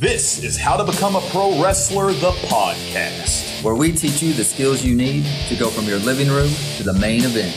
This is How to Become a Pro Wrestler, the podcast. where we teach you the skills you need to go from your living room to the main event.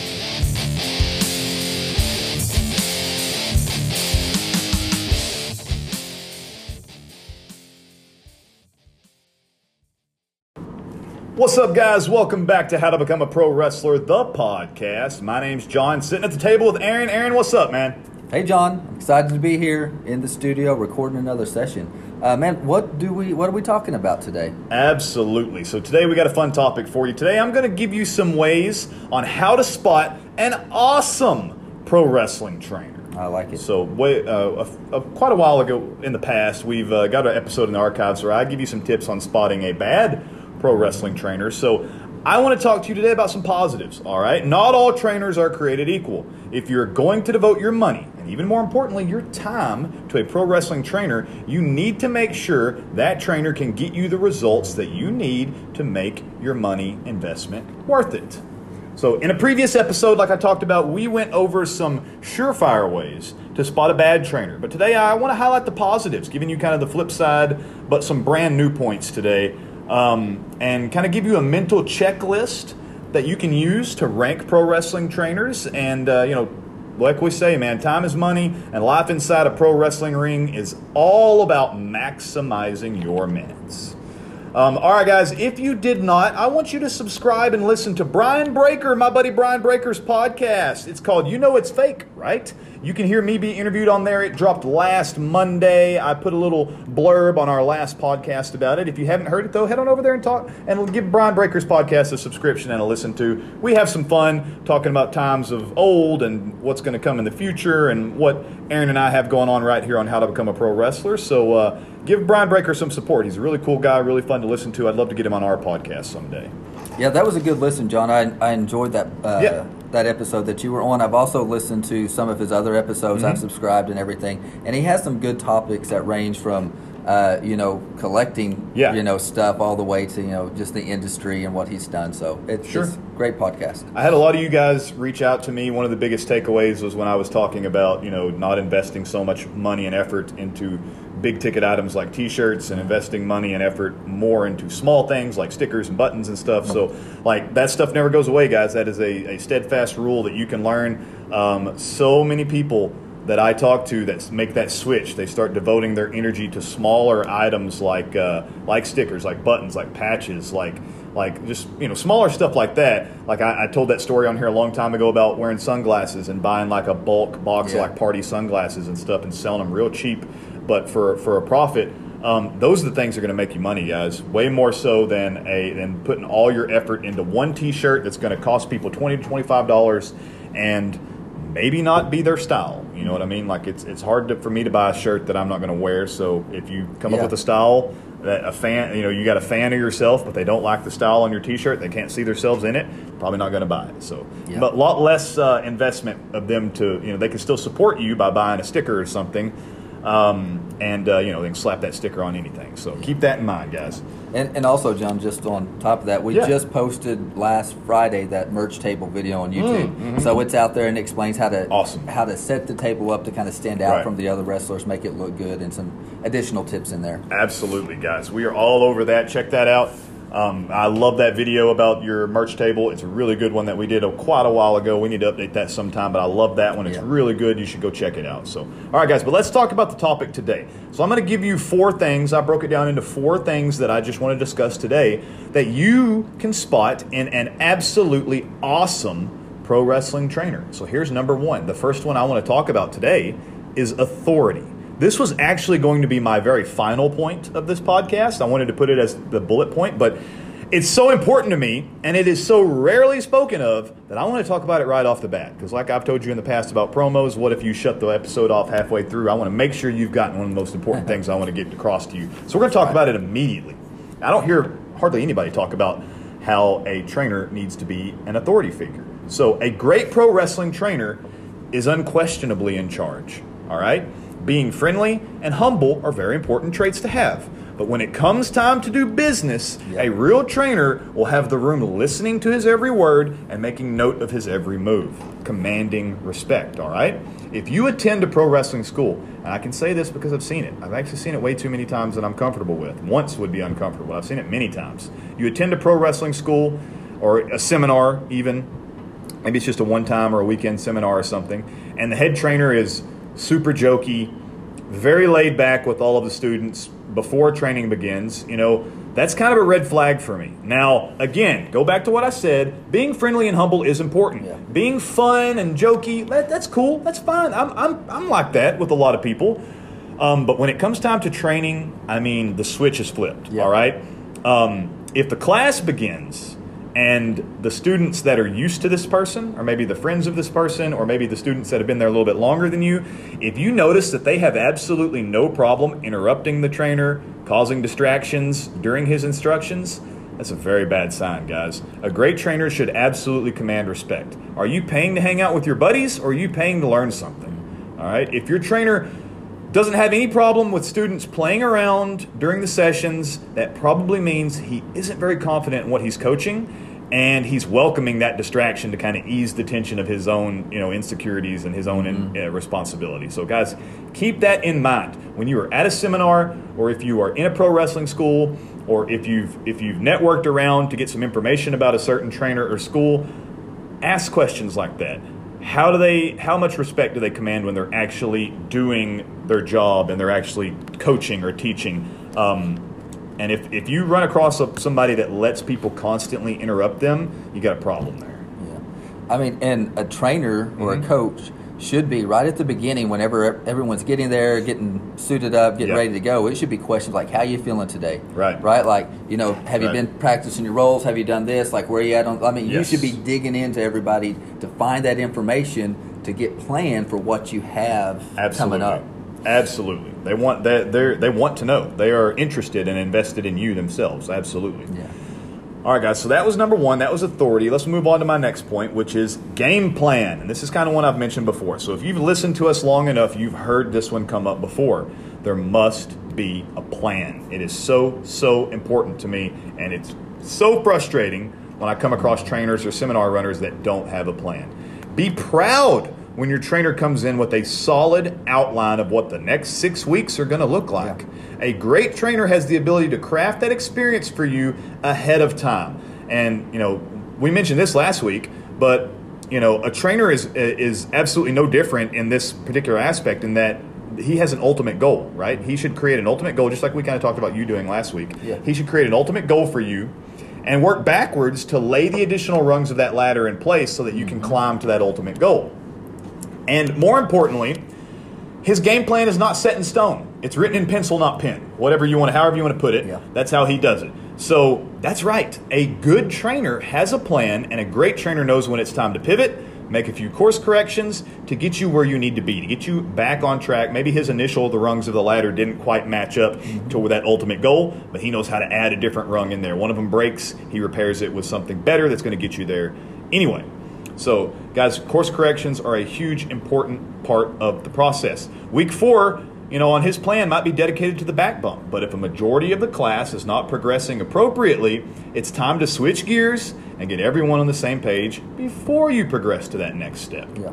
What's up, guys? Welcome back to How to Become a Pro Wrestler, the podcast. My name's John, sitting at the table with Aaron. Aaron, what's up, man? Hey, John, I'm excited to be here in the studio recording another session. Uh, man, what do we what are we talking about today? Absolutely. So today we got a fun topic for you. Today I'm going to give you some ways on how to spot an awesome pro wrestling trainer. I like it. So, way, uh, a, a, quite a while ago in the past, we've uh, got an episode in the archives where I give you some tips on spotting a bad pro wrestling trainer. So, I want to talk to you today about some positives. All right, not all trainers are created equal. If you're going to devote your money and even more importantly, your time to a pro wrestling trainer, you need to make sure that trainer can get you the results that you need to make your money investment worth it. So, in a previous episode, like I talked about, we went over some surefire ways to spot a bad trainer. But today, I want to highlight the positives, giving you kind of the flip side, but some brand new points today, um, and kind of give you a mental checklist that you can use to rank pro wrestling trainers. And, uh, you know, like we say, man, time is money, and life inside a pro wrestling ring is all about maximizing your minutes. Um, all right, guys, if you did not, I want you to subscribe and listen to Brian Breaker, my buddy Brian Breaker's podcast. It's called You Know It's Fake, right? You can hear me be interviewed on there. It dropped last Monday. I put a little blurb on our last podcast about it. If you haven't heard it, though, head on over there and talk and give Brian Breaker's podcast a subscription and a listen to. We have some fun talking about times of old and what's going to come in the future and what Aaron and I have going on right here on how to become a pro wrestler. So, uh, give Brian Breaker some support. He's a really cool guy, really fun to listen to. I'd love to get him on our podcast someday. Yeah, that was a good listen, John. I, I enjoyed that uh, Yeah. that episode that you were on. I've also listened to some of his other episodes. Mm-hmm. I've subscribed and everything, and he has some good topics that range from. Uh, you know, collecting, Yeah. you know, stuff all the way to you know just the industry and what he's done. So it's Sure. great podcast. I had a lot of you guys reach out to me. One of the biggest takeaways was when I was talking about, you know, not investing so much money and effort into big ticket items like t-shirts and investing money and effort more into small things like stickers and buttons and stuff. So, like that stuff never goes away, guys. That is a, a steadfast rule that you can learn. Um, so many people that I talk to that make that switch, they start devoting their energy to smaller items like uh, like stickers, like buttons, like patches, like like just you know smaller stuff like that. Like I, I told that story on here a long time ago about wearing sunglasses and buying like a bulk box Yeah. of like party sunglasses and stuff and selling them real cheap, but for for a profit. Um, those are the things that are going to make you money, guys. Way more so than a than putting all your effort into one T-shirt that's going to cost people twenty to twenty five dollars and maybe not be their style. You know what I mean? Like it's it's hard to, for me to buy a shirt that I'm not going to wear. So if you come up with a style that a fan, you know, you got a fan of yourself, but they don't like the style on your T-shirt, they can't see themselves in it, probably not going to buy it. So, Yeah. but a lot less uh, investment of them to, you know, they can still support you by buying a sticker or something. Um, and uh, you know they can slap that sticker on anything. So keep that in mind, guys. And, and also, John, just on top of that, we Yeah. just posted last Friday that merch table video on YouTube. So it's out there and explains how to Mm, Awesome. how to set the table up to kind of stand out Right. from the other wrestlers, make it look good, and some additional tips in there. Absolutely, guys. We are all over that. Check that out. Um, I love that video about your merch table. It's a really good one that we did a, quite a while ago. We need to update that sometime, but I love that one. It's Yeah. really good. You should go check it out. So, all right, guys, but let's talk about the topic today. So, I'm going to give you four things. I broke it down into four things that I just want to discuss today that you can spot in an absolutely awesome pro wrestling trainer. So, here's number one. The first one I want to talk about today is authority. This was actually going to be my very final point of this podcast. I wanted to put it as the bullet point, but it's so important to me and it is so rarely spoken of that I want to talk about it right off the bat. Because, like I've told you in the past about promos, what if you shut the episode off halfway through? I want to make sure you've gotten one of the most important things I want to get across to you. So, we're going to talk about it immediately. I don't hear hardly anybody talk about how a trainer needs to be an authority figure. So, a great pro wrestling trainer is unquestionably in charge. All right? Being friendly and humble are very important traits to have. But when it comes time to do business, Yeah. a real trainer will have the room listening to his every word and making note of his every move, commanding respect, all right? If you attend a pro wrestling school, and I can say this because I've seen it. I've actually seen it way too many times that I'm comfortable with. Once would be uncomfortable. I've seen it many times. You attend a pro wrestling school or a seminar even, maybe it's just a one time or a weekend seminar or something, and the head trainer is super jokey, very laid back with all of the students before training begins, you know, that's kind of a red flag for me. Now, again, go back to what I said. Being friendly and humble is important. Yeah. Being fun and jokey, that, that's cool. That's fine. I'm, I'm, I'm like that with a lot of people. Um, but when it comes time to training, I mean, the switch is flipped. Yeah. All right. Um, if the class begins and the students that are used to this person, or maybe the friends of this person, or maybe the students that have been there a little bit longer than you, if you notice that they have absolutely no problem interrupting the trainer, causing distractions during his instructions, that's a very bad sign, guys. A great trainer should absolutely command respect. Are you paying to hang out with your buddies, or are you paying to learn something? All right. If your trainer doesn't have any problem with students playing around during the sessions, that probably means he isn't very confident in what he's coaching and he's welcoming that distraction to kind of ease the tension of his own, you know, insecurities and his own in, uh, responsibility. So guys, keep that in mind when you are at a seminar or if you are in a pro wrestling school or if you've if you've networked around to get some information about a certain trainer or school, ask questions like that. How do they? How much respect do they command when they're actually doing their job and they're actually coaching or teaching? Um, and if, if you run across a, somebody that lets people constantly interrupt them, you got a problem there. Yeah. I mean, and a trainer or Mm-hmm. a coach should be right at the beginning whenever everyone's getting there, getting suited up, getting Yeah. ready to go. It should be questions like, "How you feeling today?" Right. Right. Like, you know, have you been practicing your rolls? Have you done this? Like, where you at on? I mean, you should be digging into everybody to find that information to get planned for what you have Absolutely. coming up. Absolutely. They want that. They're they want to know. They are interested and invested in you themselves. Absolutely. Yeah. All right, guys. So that was number one. That was authority. Let's move on to my next point, which is game plan. And this is kind of one I've mentioned before. So if you've listened to us long enough, you've heard this one come up before. There must be a plan. It is so so important to me, and it's so frustrating when I come across trainers or seminar runners that don't have a plan. Be proud when your trainer comes in with a solid outline of what the next six weeks are going to look like. A great trainer has the ability to craft that experience for you ahead of time. And, you know, we mentioned this last week, but, you know, a trainer is, is absolutely no different in this particular aspect in that he has an ultimate goal, right? He should create an ultimate goal, just like we kind of talked about you doing last week. Yeah. He should create an ultimate goal for you and work backwards to lay the additional rungs of that ladder in place so that you can mm-hmm. climb to that ultimate goal. And more importantly, his game plan is not set in stone. It's written in pencil, not pen. Whatever you want, to, however you want to put it, Yeah. that's how he does it. So that's right. A good trainer has a plan, and a great trainer knows when it's time to pivot, make a few course corrections to get you where you need to be, to get you back on track. Maybe his initial, the rungs of the ladder didn't quite match up mm-hmm. to that ultimate goal, but he knows how to add a different rung in there. One of them breaks, he repairs it with something better that's going to get you there anyway. So, guys, course corrections are a huge, important part of the process. Week four, you know, on his plan might be dedicated to the back bump, but if a majority of the class is not progressing appropriately, it's time to switch gears and get everyone on the same page before you progress to that next step. Yeah.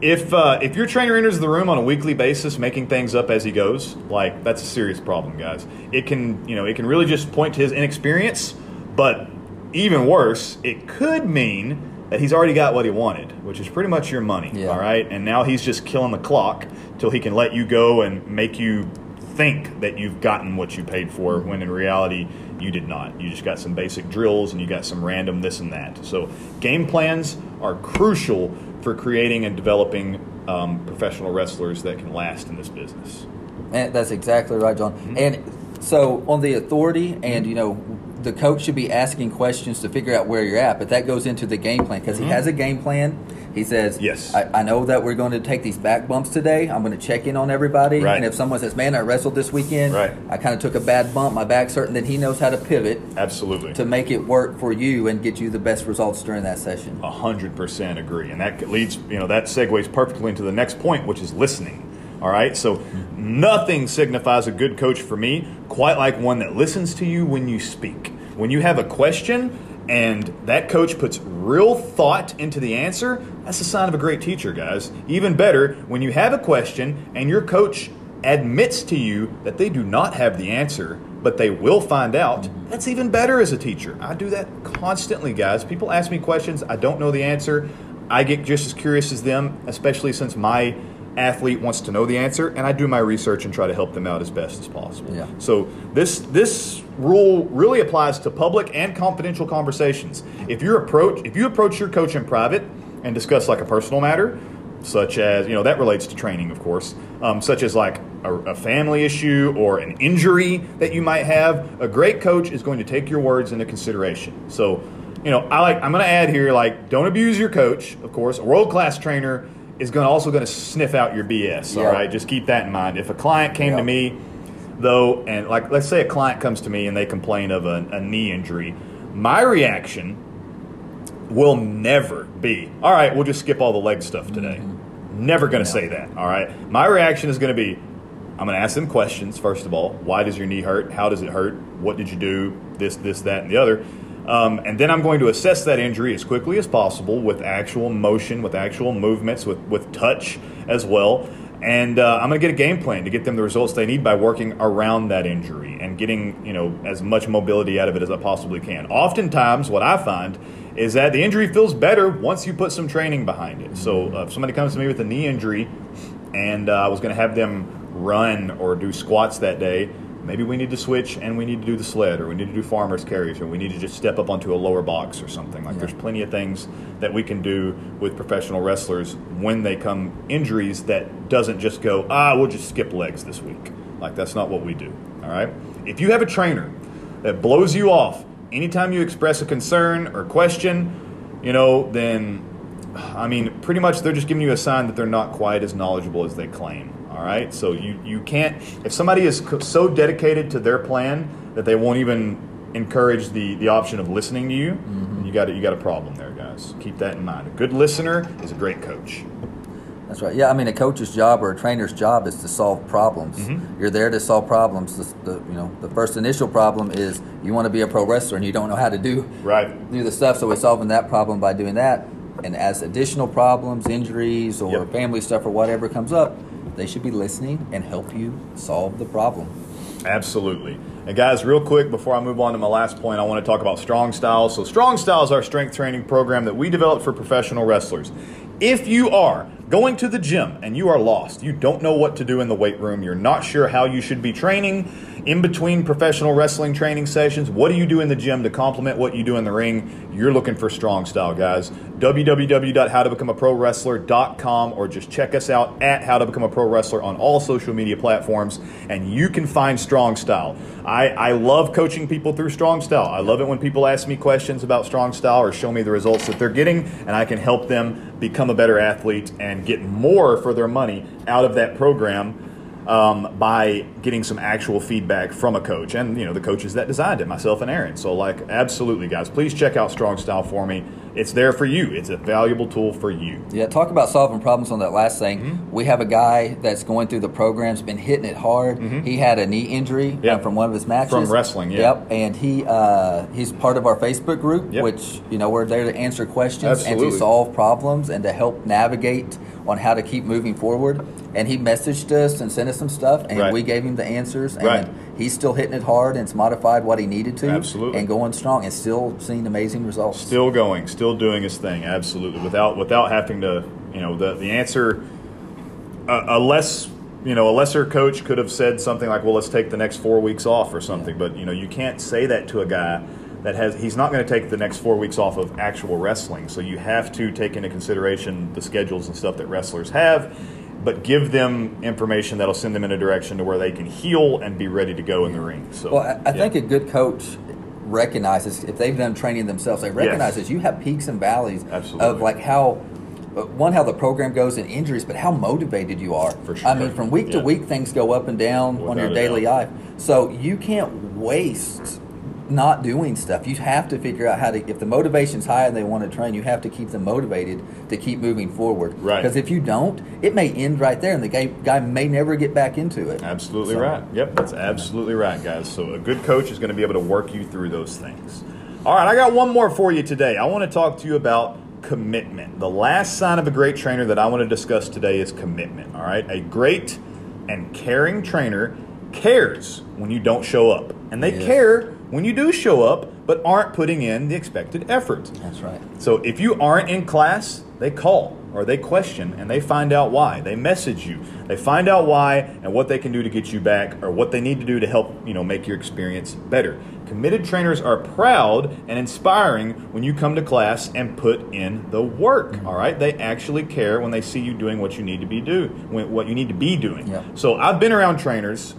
If uh, if your trainer enters the room on a weekly basis, making things up as he goes, like that's a serious problem, guys. It can you know it can really just point to his inexperience, but even worse, it could mean that he's already got what he wanted, which is pretty much your money. Yeah. All right, and now he's just killing the clock till he can let you go and make you think that you've gotten what you paid for, when in reality you did not. You just got some basic drills and you got some random this and that. So game plans are crucial for creating and developing um, professional wrestlers that can last in this business. And that's exactly right, John. Mm-hmm. And so on the authority, and you know, the coach should be asking questions to figure out where you're at, but that goes into the game plan because he has a game plan. He says, Mm-hmm. Yes. I, I know that we're going to take these back bumps today. I'm going to check in on everybody. Right. And if someone says, Man, I wrestled this weekend, Right. I kind of took a bad bump, my back's hurting, then he knows how to pivot Absolutely. to make it work for you and get you the best results during that session. A hundred percent agree, and that leads you know that segues perfectly into the next point, which is listening. All right, so nothing signifies a good coach for me quite like one that listens to you when you speak. When you have a question and that coach puts real thought into the answer, that's a sign of a great teacher, guys. Even better, when you have a question and your coach admits to you that they do not have the answer, but they will find out, that's even better as a teacher. I do that constantly, guys. People ask me questions, I don't know the answer. I get just as curious as them, especially since my athlete wants to know the answer, and I do my research and try to help them out as best as possible. Yeah. So this this rule really applies to public and confidential conversations. If you approach if you approach your coach in private and discuss like a personal matter, such as you know that relates to training, of course, um, such as like a, a family issue or an injury that you might have, a great coach is going to take your words into consideration. So. You know, I like. I'm going to add here, like, don't abuse your coach. Of course, a world class trainer is going to also going to sniff out your BS. Yeah. All right, just keep that in mind. If a client came Yeah. to me, though, and like let's say a client comes to me and they complain of a, a knee injury, my reaction will never be, all right, we'll just skip all the leg stuff today. Never going to say that. All right, my reaction is going to be, I'm going to ask them questions first of all. Why does your knee hurt? How does it hurt? What did you do? This, this, that, and the other. Um, and then I'm going to assess that injury as quickly as possible with actual motion, with actual movements, with, with touch as well. And uh, I'm going to get a game plan to get them the results they need by working around that injury and getting you know as much mobility out of it as I possibly can. Oftentimes, what I find is that the injury feels better once you put some training behind it. So uh, if somebody comes to me with a knee injury, and uh, I was going to have them run or do squats that day, maybe we need to switch and we need to do the sled or we need to do farmers carries or we need to just step up onto a lower box or something. Like Yeah. there's plenty of things that we can do with professional wrestlers when they come injuries that doesn't just go, ah, we'll just skip legs this week. Like that's not what we do. All right? If you have a trainer that blows you off anytime you express a concern or question, you know, then I mean, pretty much they're just giving you a sign that they're not quite as knowledgeable as they claim. All right, so you you can't if somebody is co- so dedicated to their plan that they won't even encourage the the option of listening to you, you got you got a problem there, guys. Keep that in mind. A good listener is a great coach. That's right. Yeah, I mean, a coach's job or a trainer's job is to solve problems. Mm-hmm. You're there to solve problems. The, the, you know, the first initial problem is you want to be a pro wrestler and you don't know how to do Right. do the stuff. So we're solving that problem by doing that. And as additional problems, injuries, or Yep. family stuff or whatever comes up, they should be listening and help you solve the problem. Absolutely. And guys, real quick before I move on to my last point, I want to talk about Strong Style. So, Strong Style is our strength training program that we developed for professional wrestlers. If you are going to the gym and you are lost, you don't know what to do in the weight room, you're not sure how you should be training in between professional wrestling training sessions, what do you do in the gym to complement what you do in the ring? You're looking for Strong Style, guys. www.howtobecomeaprowrestler.com or just check us out at How to Become a Pro Wrestler on all social media platforms, and you can find Strong Style. I, I love coaching people through Strong Style. I love it when people ask me questions about Strong Style or show me the results that they're getting, and I can help them become a better athlete and get more for their money out of that program um, by getting some actual feedback from a coach and you know the coaches that designed it, myself and Aaron. So like absolutely, guys, please check out Strong Style for me. It's there for you. It's a valuable tool for you. Yeah, talk about solving problems on that last thing. Mm-hmm. We have a guy that's going through the programs, been hitting it hard. He had a knee injury Mm-hmm. Uh, from one of his matches. From wrestling, yeah. Yep, and he uh, he's part of our Facebook group, Yep. which you know we're there to answer questions and Absolutely. to solve problems and to help navigate on how to keep moving forward. And he messaged us and sent us some stuff, and Right. we gave him the answers. And Right. He's still hitting it hard and it's modified what he needed to. Absolutely. and going strong and still seeing amazing results. Still going, still doing his thing, absolutely, without without having to, you know, the the answer. A, a less, you know, a lesser coach could have said something like, "Well, let's take the next four weeks off" or something. But you know, you can't say that to a guy that has. He's not going to take the next four weeks off of actual wrestling. So you have to take into consideration the schedules and stuff that wrestlers have. But give them information that'll send them in a direction to where they can heal and be ready to go in the ring. So, Well, I, I yeah. think a good coach recognizes if they've done training themselves, they recognize that you have peaks and valleys Absolutely. of like how one how the program goes in injuries, but how motivated you are. For sure. I mean, from week to week, things go up and down on your daily life. So you can't waste not doing stuff. You have to figure out how to. If the motivation's high and they want to train, you have to keep them motivated to keep moving forward. Right. Because if you don't, it may end right there, and the guy, guy may never get back into it. Absolutely So- right. Yep, that's absolutely right, guys. So a good coach is going to be able to work you through those things. All right, I got one more for you today. I want to talk to you about commitment. The last sign of a great trainer that I want to discuss today is commitment. All right, a great and caring trainer cares when you don't show up, and they Yes. care when you do show up, but aren't putting in the expected effort. That's right. So if you aren't in class, they call or they question and they find out why. They message you. They find out why and what they can do to get you back or what they need to do to help, you know, make your experience better. Committed trainers are proud and inspiring when you come to class and put in the work, mm-hmm. all right? They actually care when they see you doing what you need to be do, what you need to be doing. Yeah. So I've been around trainers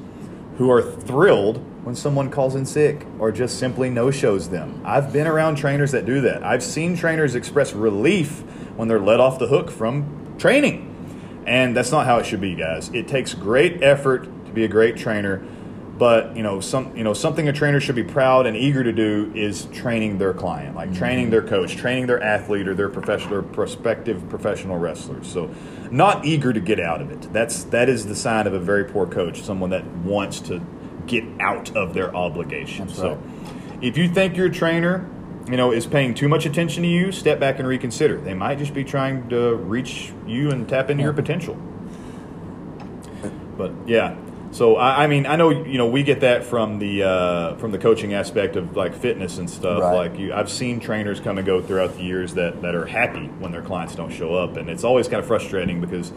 who are thrilled when someone calls in sick or just simply no shows them. I've been around trainers that do that. I've seen trainers express relief when they're let off the hook from training. And that's not how it should be, guys. It takes great effort to be a great trainer, but you know, some you know, something a trainer should be proud and eager to do is training their client, like training their coach, training their athlete or their professional or prospective professional wrestlers. So not eager to get out of it. That's that is the sign of a very poor coach, someone that wants to get out of their obligation. That's so right. if you think your trainer, you know, is paying too much attention to you, step back and reconsider. They might just be trying to reach you and tap into your potential. But yeah, so I, I mean, I know you know we get that from the uh, from the coaching aspect of like fitness and stuff. Right. Like you, I've seen trainers come and go throughout the years that that are happy when their clients don't show up, and it's always kind of frustrating because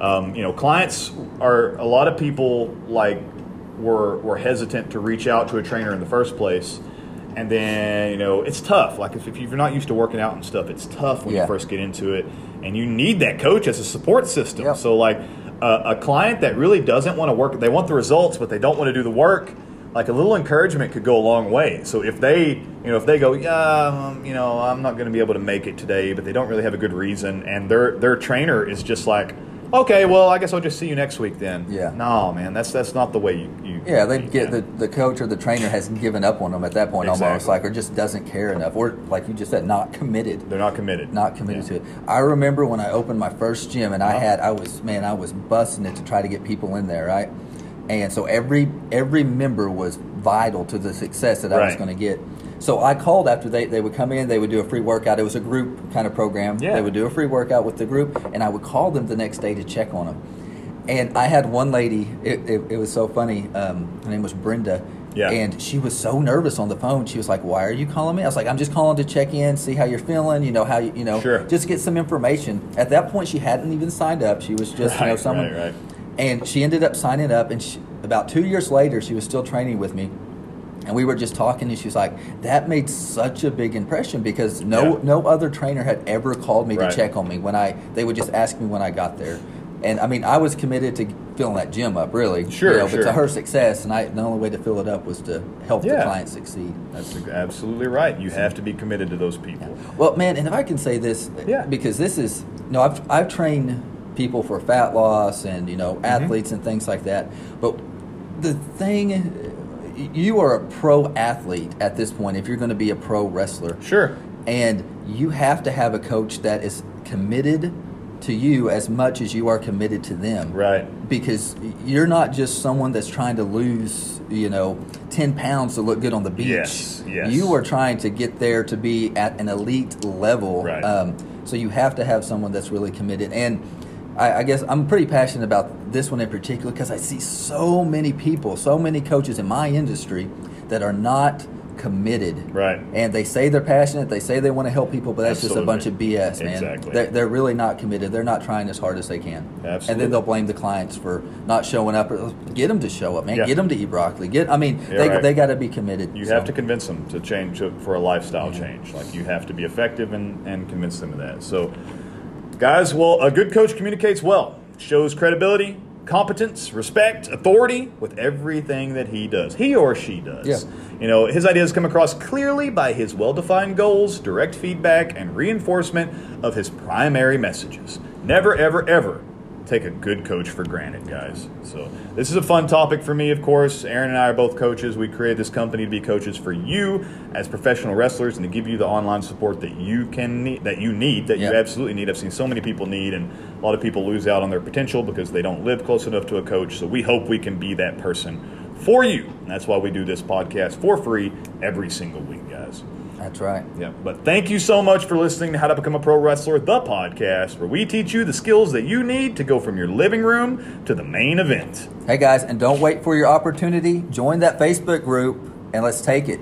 um, you know clients are a lot of people like were were hesitant to reach out to a trainer in the first place. And then you know it's tough. Like if, if you're not used to working out and stuff, it's tough when Yeah. you first get into it, and you need that coach as a support system. Yep. So like a, a client that really doesn't want to work, they want the results, but they don't want to do the work. Like a little encouragement could go a long way. So if they, you know, if they go, yeah, um, you know, I'm not going to be able to make it today, but they don't really have a good reason, and their their trainer is just like, okay, well, I guess I'll just see you next week then. Yeah. No, man, that's that's not the way you. you Yeah, they get the, the coach or the trainer has given up on them at that point almost, like or just doesn't care enough, or like you just said, not committed. They're not committed. not committed Yeah. to it. I remember when I opened my first gym, and I Uh-huh. had I was man, I was busting it to try to get people in there, right? And so every every member was vital to the success that I was going to get. So I called after they, they would come in, they would do a free workout. It was a group kind of program. Yeah. They would do a free workout with the group, and I would call them the next day to check on them. And I had one lady. It, it, it was so funny. Um, her name was Brenda. Yeah. And she was so nervous on the phone. She was like, "Why are you calling me?" I was like, "I'm just calling to check in, see how you're feeling. You know how you, you know, Sure. just get some information." At that point, she hadn't even signed up. She was just you know someone. right, right. And she ended up signing up. And she, about two years later, she was still training with me. And we were just talking, and she was like, "That made such a big impression because no Yeah. no other trainer had ever called me Right. to check on me when I. They would just ask me when I got there, and I mean, I was committed to filling that gym up, really. Sure, you know, sure. But to her success, and I, the only way to fill it up was to help the Yeah. client succeed. That's absolutely right. You have to be committed to those people. Well, man, and if I can say this, Yeah. because this is no, I've I've trained people for fat loss and you know Mm-hmm. athletes and things like that, but the thing, you are a pro athlete at this point if you're going to be a pro wrestler, Sure. and you have to have a coach that is committed to you as much as you are committed to them, Right. because you're not just someone that's trying to lose, you know, 10 pounds to look good on the beach. Yes, yes. You are trying to get there to be at an elite level. Right. Um, so you have to have someone that's really committed. And I, I guess I'm pretty passionate about this one in particular because I see so many people, so many coaches in my industry that are not committed. Right. And they say they're passionate, they say they want to help people, but that's just a bunch of BS, man. Exactly. They're, they're really not committed. They're not trying as hard as they can. Absolutely. And then they'll blame the clients for not showing up. Get them to show up, man. Yeah. Get them to eat broccoli. Get. I mean, Yeah, they, right. they got to be committed. You So- have to convince them to change for a lifestyle change. Like you have to be effective and, and convince them of that. So, guys, well, a good coach communicates well, shows credibility, competence, respect, authority with everything that he does. He or she does. Yeah. You know, his ideas come across clearly by his well defined goals, direct feedback, and reinforcement of his primary messages. Never, ever, ever take a good coach for granted, guys. So this is a fun topic for me, of course. Aaron and I are both coaches. We created this company to be coaches for you as professional wrestlers and to give you the online support that you can need, that you need, that you absolutely need. I've seen so many people need, and a lot of people lose out on their potential because they don't live close enough to a coach. So we hope we can be that person for you. And that's why we do this podcast for free every single week, guys. That's right. Yeah, but thank you so much for listening to How to Become a Pro Wrestler, the podcast, where we teach you the skills that you need to go from your living room to the main event. Hey guys, and don't wait for your opportunity. Join that Facebook group and let's take it.